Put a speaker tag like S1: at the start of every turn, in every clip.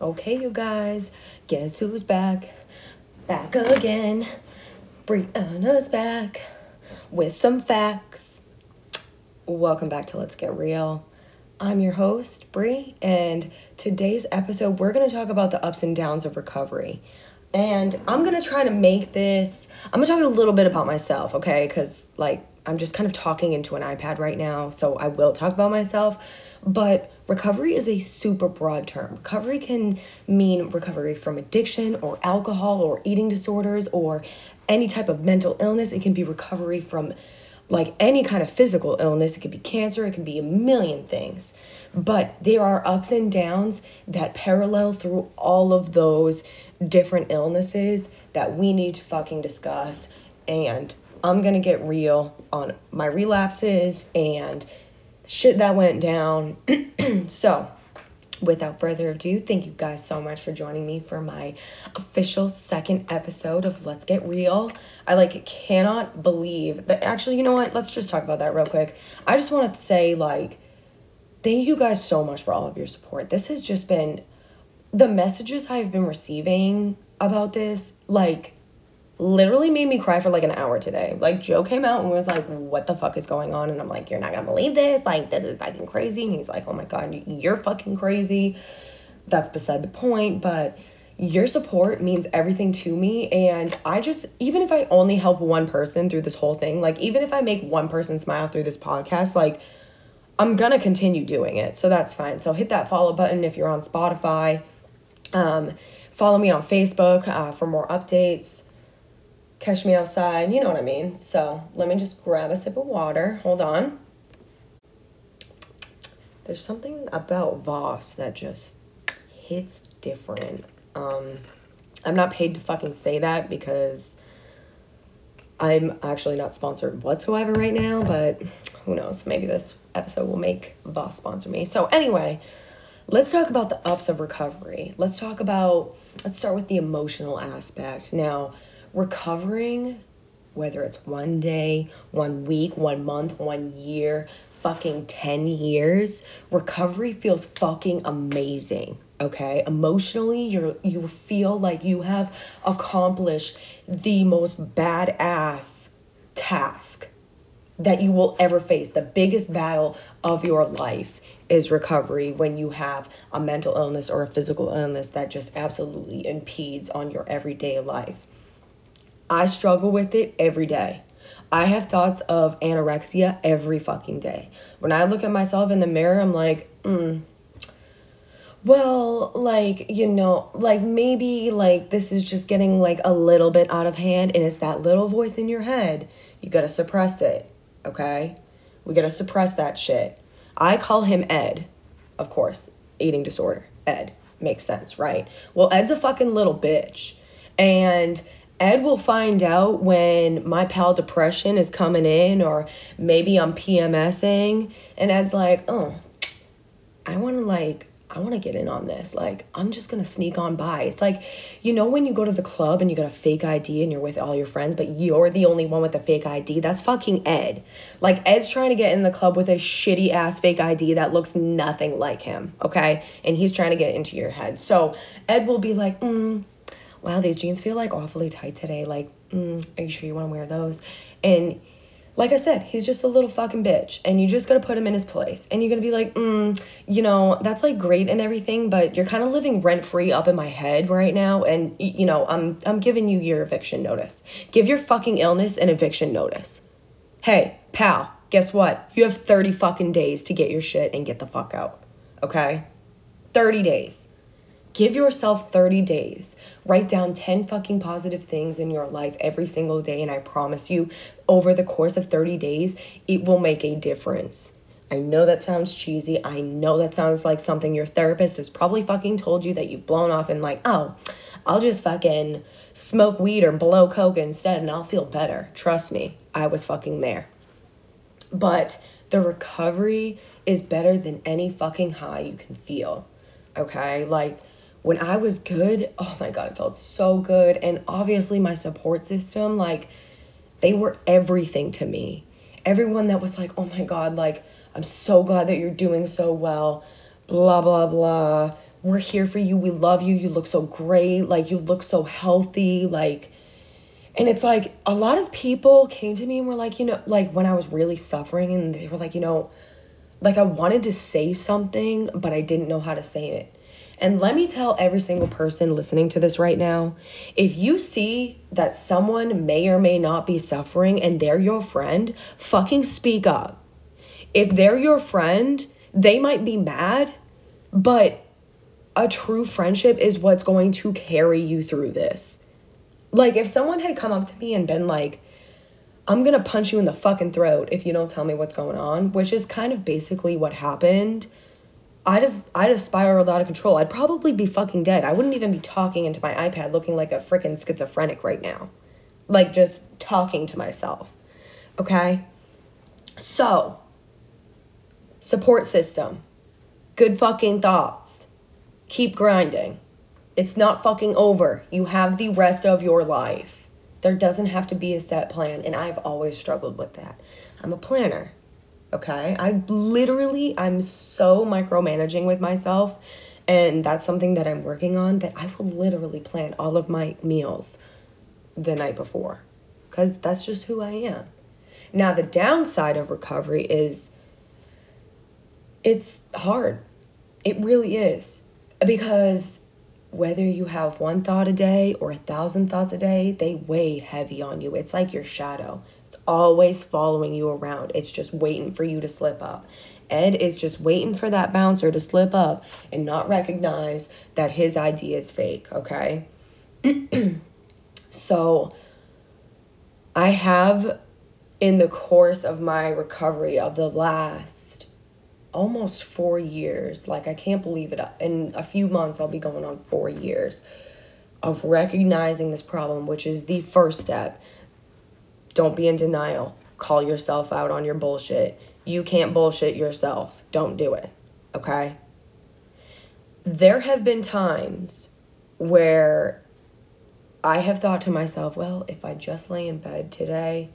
S1: Okay, you guys, guess who's back? Back again. Brianna's back with some facts. Welcome back to Let's Get Real. I'm your host, Bri, and today's episode we're going to talk about the ups and downs of recovery. And I'm going to try to make this I'm going to talk a little bit about myself, okay? Cuz like I'm just kind of talking into an iPad right now, so I will talk about myself. But recovery is a super broad term. Recovery can mean recovery from addiction or alcohol or eating disorders or any type of mental illness. It can be recovery from like any kind of physical illness. It could be cancer, it can be a million things. But there are ups and downs that parallel through all of those different illnesses that we need to fucking discuss. And I'm going to get real on my relapses and shit that went down. so, without further ado, thank you guys so much for joining me for my official second episode of Let's Get Real. I like cannot believe that actually, you know what? Let's just talk about that real quick. I just want to say like thank you guys so much for all of your support. This has just been the messages I've been receiving about this like literally made me cry for like an hour today. Like Joe came out and was like, "What the fuck is going on?" And I'm like, "You're not gonna believe this. Like this is fucking crazy." And he's like, "Oh my god, you're fucking crazy." That's beside the point, but your support means everything to me and I just even if I only help one person through this whole thing, like even if I make one person smile through this podcast, like I'm gonna continue doing it. So that's fine. So hit that follow button if you're on Spotify. Um, follow me on Facebook uh, for more updates catch me outside, you know what I mean. So let me just grab a sip of water. Hold on. There's something about Voss that just hits different. Um, I'm not paid to fucking say that because I'm actually not sponsored whatsoever right now, but who knows? Maybe this episode will make Voss sponsor me. So anyway, let's talk about the ups of recovery. Let's talk about let's start with the emotional aspect. Now, recovering, whether it's one day, one week, one month, one year, fucking 10 years, recovery feels fucking amazing. Okay? Emotionally, you you feel like you have accomplished the most badass task that you will ever face. The biggest battle of your life is recovery when you have a mental illness or a physical illness that just absolutely impedes on your everyday life. I struggle with it every day. I have thoughts of anorexia every fucking day. When I look at myself in the mirror, I'm like, mm, well, like, you know, like maybe like this is just getting like a little bit out of hand and it's that little voice in your head. You gotta suppress it, okay? We gotta suppress that shit. I call him Ed, of course, eating disorder. Ed. Makes sense, right? Well, Ed's a fucking little bitch. And Ed will find out when my pal depression is coming in or maybe I'm PMSing and Ed's like, "Oh, I want to like I want to get in on this. Like, I'm just going to sneak on by. It's like, you know, when you go to the club and you got a fake ID and you're with all your friends, but you're the only one with a fake ID? That's fucking Ed. Like, Ed's trying to get in the club with a shitty ass fake ID that looks nothing like him, okay? And he's trying to get into your head. So, Ed will be like, mm, wow, these jeans feel like awfully tight today. Like, mm, are you sure you want to wear those? And like I said, he's just a little fucking bitch, and you just gotta put him in his place. And you're gonna be like, mm, you know, that's like great and everything, but you're kind of living rent free up in my head right now, and you know, I'm I'm giving you your eviction notice. Give your fucking illness an eviction notice. Hey, pal, guess what? You have 30 fucking days to get your shit and get the fuck out. Okay? 30 days. Give yourself 30 days Write down 10 fucking positive things in your life every single day, and I promise you, over the course of 30 days, it will make a difference. I know that sounds cheesy. I know that sounds like something your therapist has probably fucking told you that you've blown off and like, oh, I'll just fucking smoke weed or blow coke instead and I'll feel better. Trust me, I was fucking there. But the recovery is better than any fucking high you can feel. Okay? Like, when I was good, oh my God, it felt so good. And obviously, my support system, like, they were everything to me. Everyone that was like, oh my God, like, I'm so glad that you're doing so well, blah, blah, blah. we're here for you. We love you. You look so great. Like, you look so healthy. Like, and it's like a lot of people came to me and were like, you know, like when I was really suffering, and they were like, you know, like I wanted to say something, but I didn't know how to say it. And let me tell every single person listening to this right now if you see that someone may or may not be suffering and they're your friend, fucking speak up. If they're your friend, they might be mad, but a true friendship is what's going to carry you through this. Like, if someone had come up to me and been like, I'm gonna punch you in the fucking throat if you don't tell me what's going on, which is kind of basically what happened. I'd have I'd have spiraled out of control. I'd probably be fucking dead. I wouldn't even be talking into my iPad looking like a freaking schizophrenic right now. Like just talking to myself. Okay? So, support system. Good fucking thoughts. Keep grinding. It's not fucking over. You have the rest of your life. There doesn't have to be a set plan, and I've always struggled with that. I'm a planner. Okay? I literally I'm so micromanaging with myself, and that's something that I'm working on that I will literally plan all of my meals the night before cuz that's just who I am. Now the downside of recovery is it's hard. It really is because whether you have one thought a day or a thousand thoughts a day, they weigh heavy on you. It's like your shadow. Always following you around. It's just waiting for you to slip up. Ed is just waiting for that bouncer to slip up and not recognize that his idea is fake, okay? so I have in the course of my recovery of the last almost four years. Like, I can't believe it. In a few months, I'll be going on four years of recognizing this problem, which is the first step. Don't be in denial. Call yourself out on your bullshit. You can't bullshit yourself. Don't do it. Okay? There have been times where I have thought to myself, well, if I just lay in bed today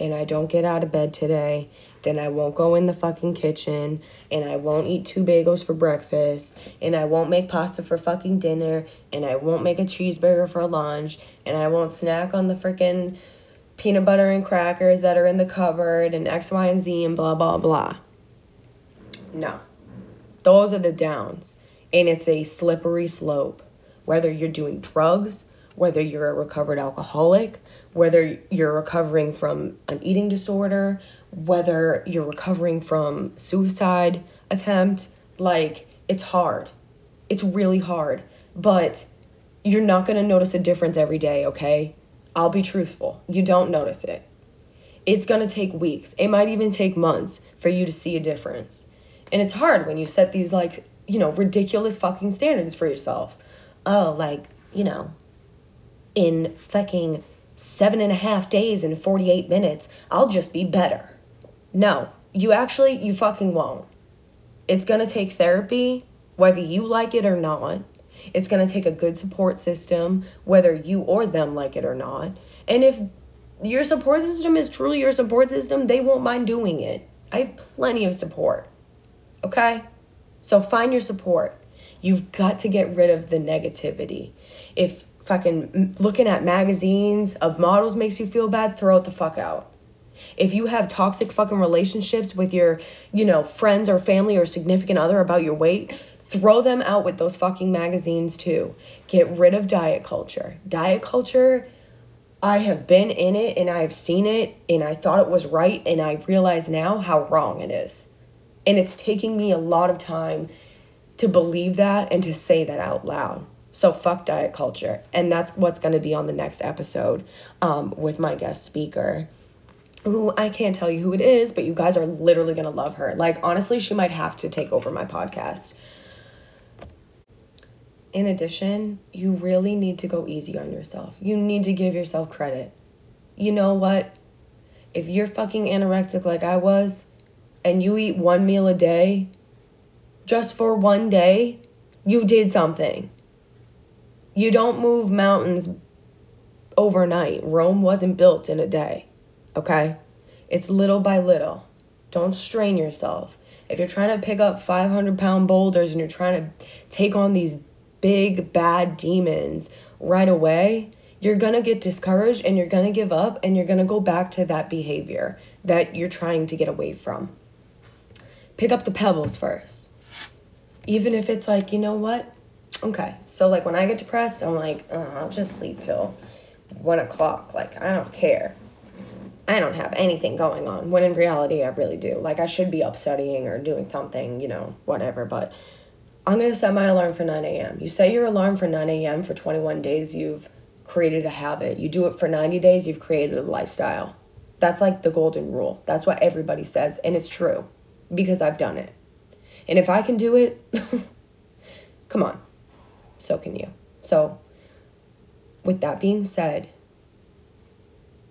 S1: and I don't get out of bed today then I won't go in the fucking kitchen and I won't eat two bagels for breakfast and I won't make pasta for fucking dinner and I won't make a cheeseburger for lunch and I won't snack on the freaking peanut butter and crackers that are in the cupboard and X, Y, and Z and blah, blah, blah. No. Those are the downs. And it's a slippery slope. Whether you're doing drugs, whether you're a recovered alcoholic, whether you're recovering from an eating disorder, whether you're recovering from suicide attempt, like it's hard. It's really hard, but you're not going to notice a difference every day, okay? I'll be truthful. You don't notice it. It's going to take weeks. It might even take months for you to see a difference. And it's hard when you set these like, you know, ridiculous fucking standards for yourself. Oh, like, you know, in fucking seven and a half days and 48 minutes, I'll just be better. No, you actually, you fucking won't. It's gonna take therapy, whether you like it or not. It's gonna take a good support system, whether you or them like it or not. And if your support system is truly your support system, they won't mind doing it. I have plenty of support. Okay? So find your support. You've got to get rid of the negativity. If fucking looking at magazines of models makes you feel bad, throw it the fuck out. If you have toxic fucking relationships with your, you know, friends or family or significant other about your weight, throw them out with those fucking magazines too. Get rid of diet culture. Diet culture, I have been in it and I have seen it and I thought it was right and I realize now how wrong it is. And it's taking me a lot of time to believe that and to say that out loud. So fuck diet culture. And that's what's going to be on the next episode um, with my guest speaker who I can't tell you who it is, but you guys are literally going to love her. Like, honestly, she might have to take over my podcast. In addition, you really need to go easy on yourself. You need to give yourself credit. You know what? If you're fucking anorexic like I was, and you eat one meal a day, just for one day, you did something. You don't move mountains overnight. Rome wasn't built in a day okay? It's little by little. Don't strain yourself. If you're trying to pick up 500 pound boulders and you're trying to take on these big bad demons right away, you're going to get discouraged and you're going to give up and you're going to go back to that behavior that you're trying to get away from. Pick up the pebbles first. Even if it's like, you know what? Okay. So, like, when I get depressed, I'm like, oh, I'll just sleep till one o'clock. Like, I don't care. I don't have anything going on. When in reality, I really do. Like, I should be up studying or doing something, you know, whatever. But I'm going to set my alarm for 9 a.m. You set your alarm for 9 a.m. for 21 days, you've created a habit. You do it for 90 days, you've created a lifestyle. That's like the golden rule. That's what everybody says. And it's true because I've done it. And if I can do it, come on, so can you. So, with that being said,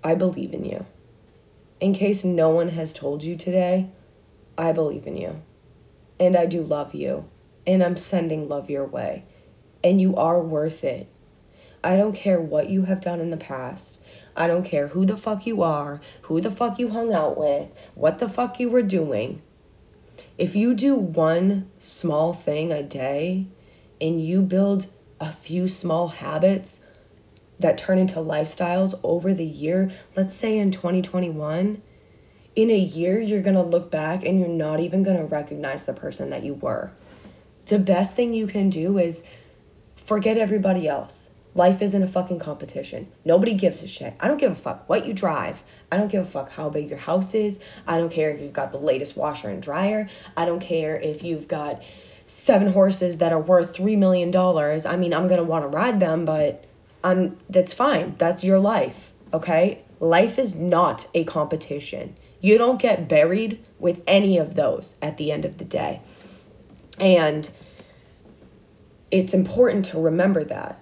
S1: I believe in you. In case no one has told you today, I believe in you. And I do love you. And I'm sending love your way. And you are worth it. I don't care what you have done in the past. I don't care who the fuck you are, who the fuck you hung out with, what the fuck you were doing. If you do one small thing a day and you build a few small habits that turn into lifestyles over the year, let's say in 2021, in a year you're going to look back and you're not even going to recognize the person that you were. The best thing you can do is forget everybody else. Life isn't a fucking competition. Nobody gives a shit. I don't give a fuck what you drive. I don't give a fuck how big your house is. I don't care if you've got the latest washer and dryer. I don't care if you've got seven horses that are worth $3 million. I mean, I'm going to want to ride them, but I'm that's fine. That's your life, okay? Life is not a competition. You don't get buried with any of those at the end of the day. And it's important to remember that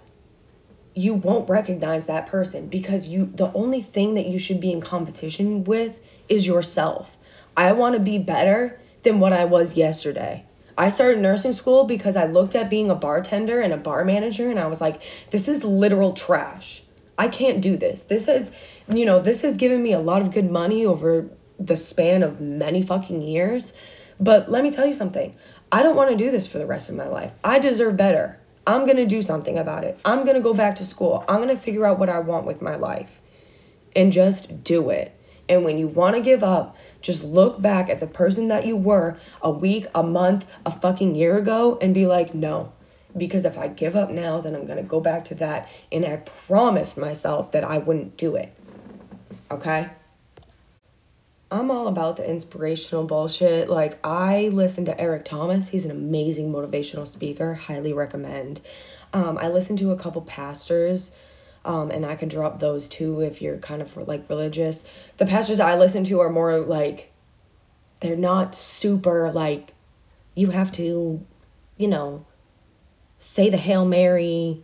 S1: you won't recognize that person because you the only thing that you should be in competition with is yourself. I want to be better than what I was yesterday. I started nursing school because I looked at being a bartender and a bar manager and I was like, this is literal trash. I can't do this. This is, you know, this has given me a lot of good money over the span of many fucking years. But let me tell you something. I don't want to do this for the rest of my life. I deserve better. I'm going to do something about it. I'm going to go back to school. I'm going to figure out what I want with my life and just do it. And when you want to give up, just look back at the person that you were a week, a month, a fucking year ago and be like, no. Because if I give up now, then I'm going to go back to that. And I promised myself that I wouldn't do it. Okay? I'm all about the inspirational bullshit. Like, I listen to Eric Thomas. He's an amazing motivational speaker. Highly recommend. Um, I listen to a couple pastors um, and I can drop those too if you're kind of like religious. The pastors I listen to are more like they're not super like you have to, you know, say the Hail Mary,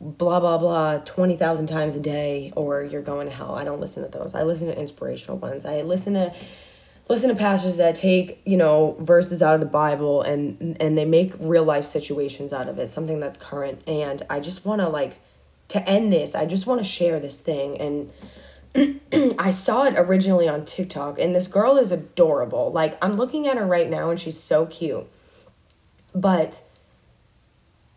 S1: blah blah blah 20,000 times a day or you're going to hell. I don't listen to those. I listen to inspirational ones. I listen to listen to pastors that take, you know, verses out of the Bible and and they make real life situations out of it, something that's current and I just want to like to end this, I just want to share this thing. And I saw it originally on TikTok, and this girl is adorable. Like, I'm looking at her right now, and she's so cute. But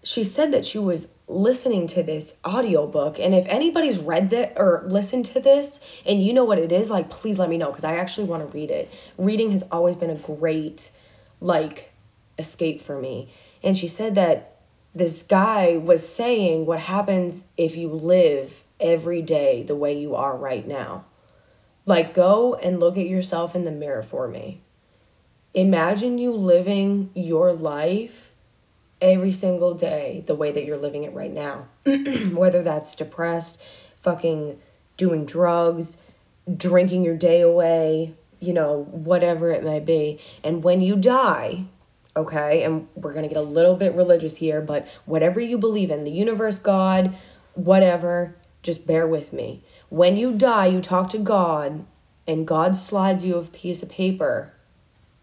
S1: she said that she was listening to this audiobook and if anybody's read that or listened to this and you know what it is like please let me know because i actually want to read it reading has always been a great like escape for me and she said that this guy was saying what happens if you live every day the way you are right now. Like, go and look at yourself in the mirror for me. Imagine you living your life every single day the way that you're living it right now. Whether that's depressed, fucking doing drugs, drinking your day away, you know, whatever it may be. And when you die, okay? And we're going to get a little bit religious here, but whatever you believe in, the universe, God, whatever, just bear with me. When you die, you talk to God, and God slides you a piece of paper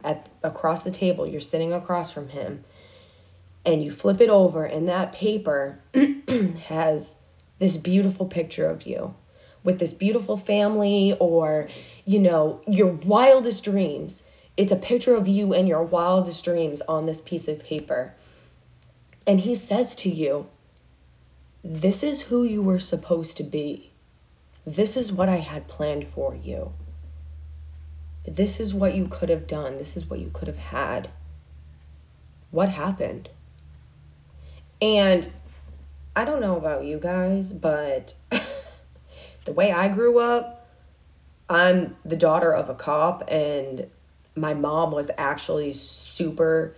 S1: at across the table. You're sitting across from him, and you flip it over, and that paper has this beautiful picture of you with this beautiful family or, you know, your wildest dreams It's a picture of you and your wildest dreams on this piece of paper. And he says to you, This is who you were supposed to be. This is what I had planned for you. This is what you could have done. This is what you could have had. What happened? And I don't know about you guys, but the way I grew up, I'm the daughter of a cop, and my mom was actually super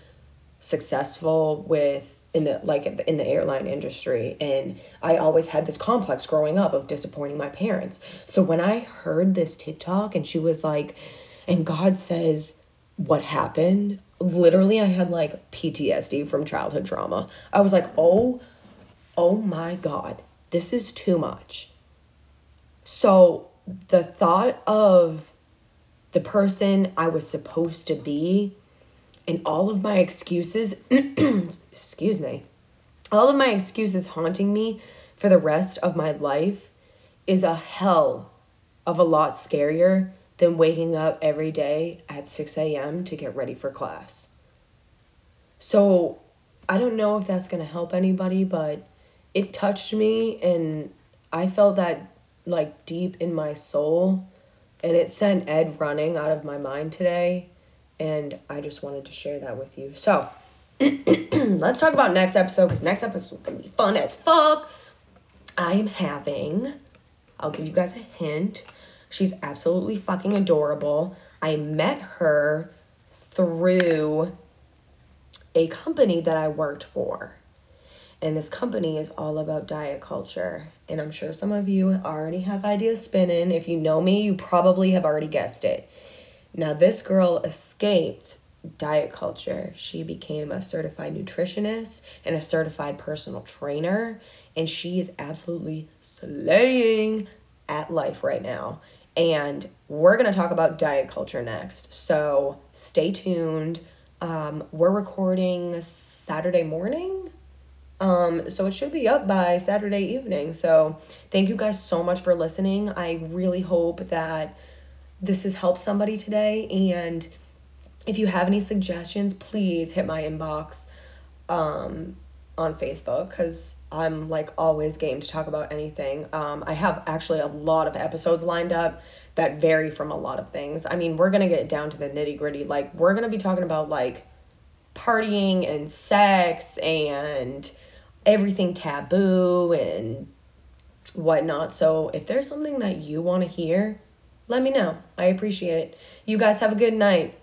S1: successful with in the like in the airline industry and I always had this complex growing up of disappointing my parents. So when I heard this TikTok and she was like and God says what happened, literally I had like PTSD from childhood trauma. I was like, "Oh, oh my god, this is too much." So the thought of the person I was supposed to be and all of my excuses, excuse me, all of my excuses haunting me for the rest of my life is a hell of a lot scarier than waking up every day at 6 a.m. to get ready for class. So I don't know if that's going to help anybody, but it touched me and I felt that like deep in my soul and it sent Ed running out of my mind today and I just wanted to share that with you. So, let's talk about next episode because next episode is gonna be fun as fuck. I am having, I'll give you guys a hint. She's absolutely fucking adorable. I met her through a company that I worked for. And this company is all about diet culture. And I'm sure some of you already have ideas spinning. If you know me, you probably have already guessed it. Now, this girl escaped diet culture. She became a certified nutritionist and a certified personal trainer, and she is absolutely slaying at life right now. And we're going to talk about diet culture next. So stay tuned. Um, we're recording Saturday morning. Um, so it should be up by Saturday evening. So thank you guys so much for listening. I really hope that this has helped somebody today. And if you have any suggestions, please hit my inbox um, on Facebook because I'm like always game to talk about anything. Um, I have actually a lot of episodes lined up that vary from a lot of things. I mean, we're gonna get down to the nitty gritty. Like, we're gonna be talking about like partying and sex and everything taboo and whatnot. So, if there's something that you want to hear, let me know. I appreciate it. You guys have a good night.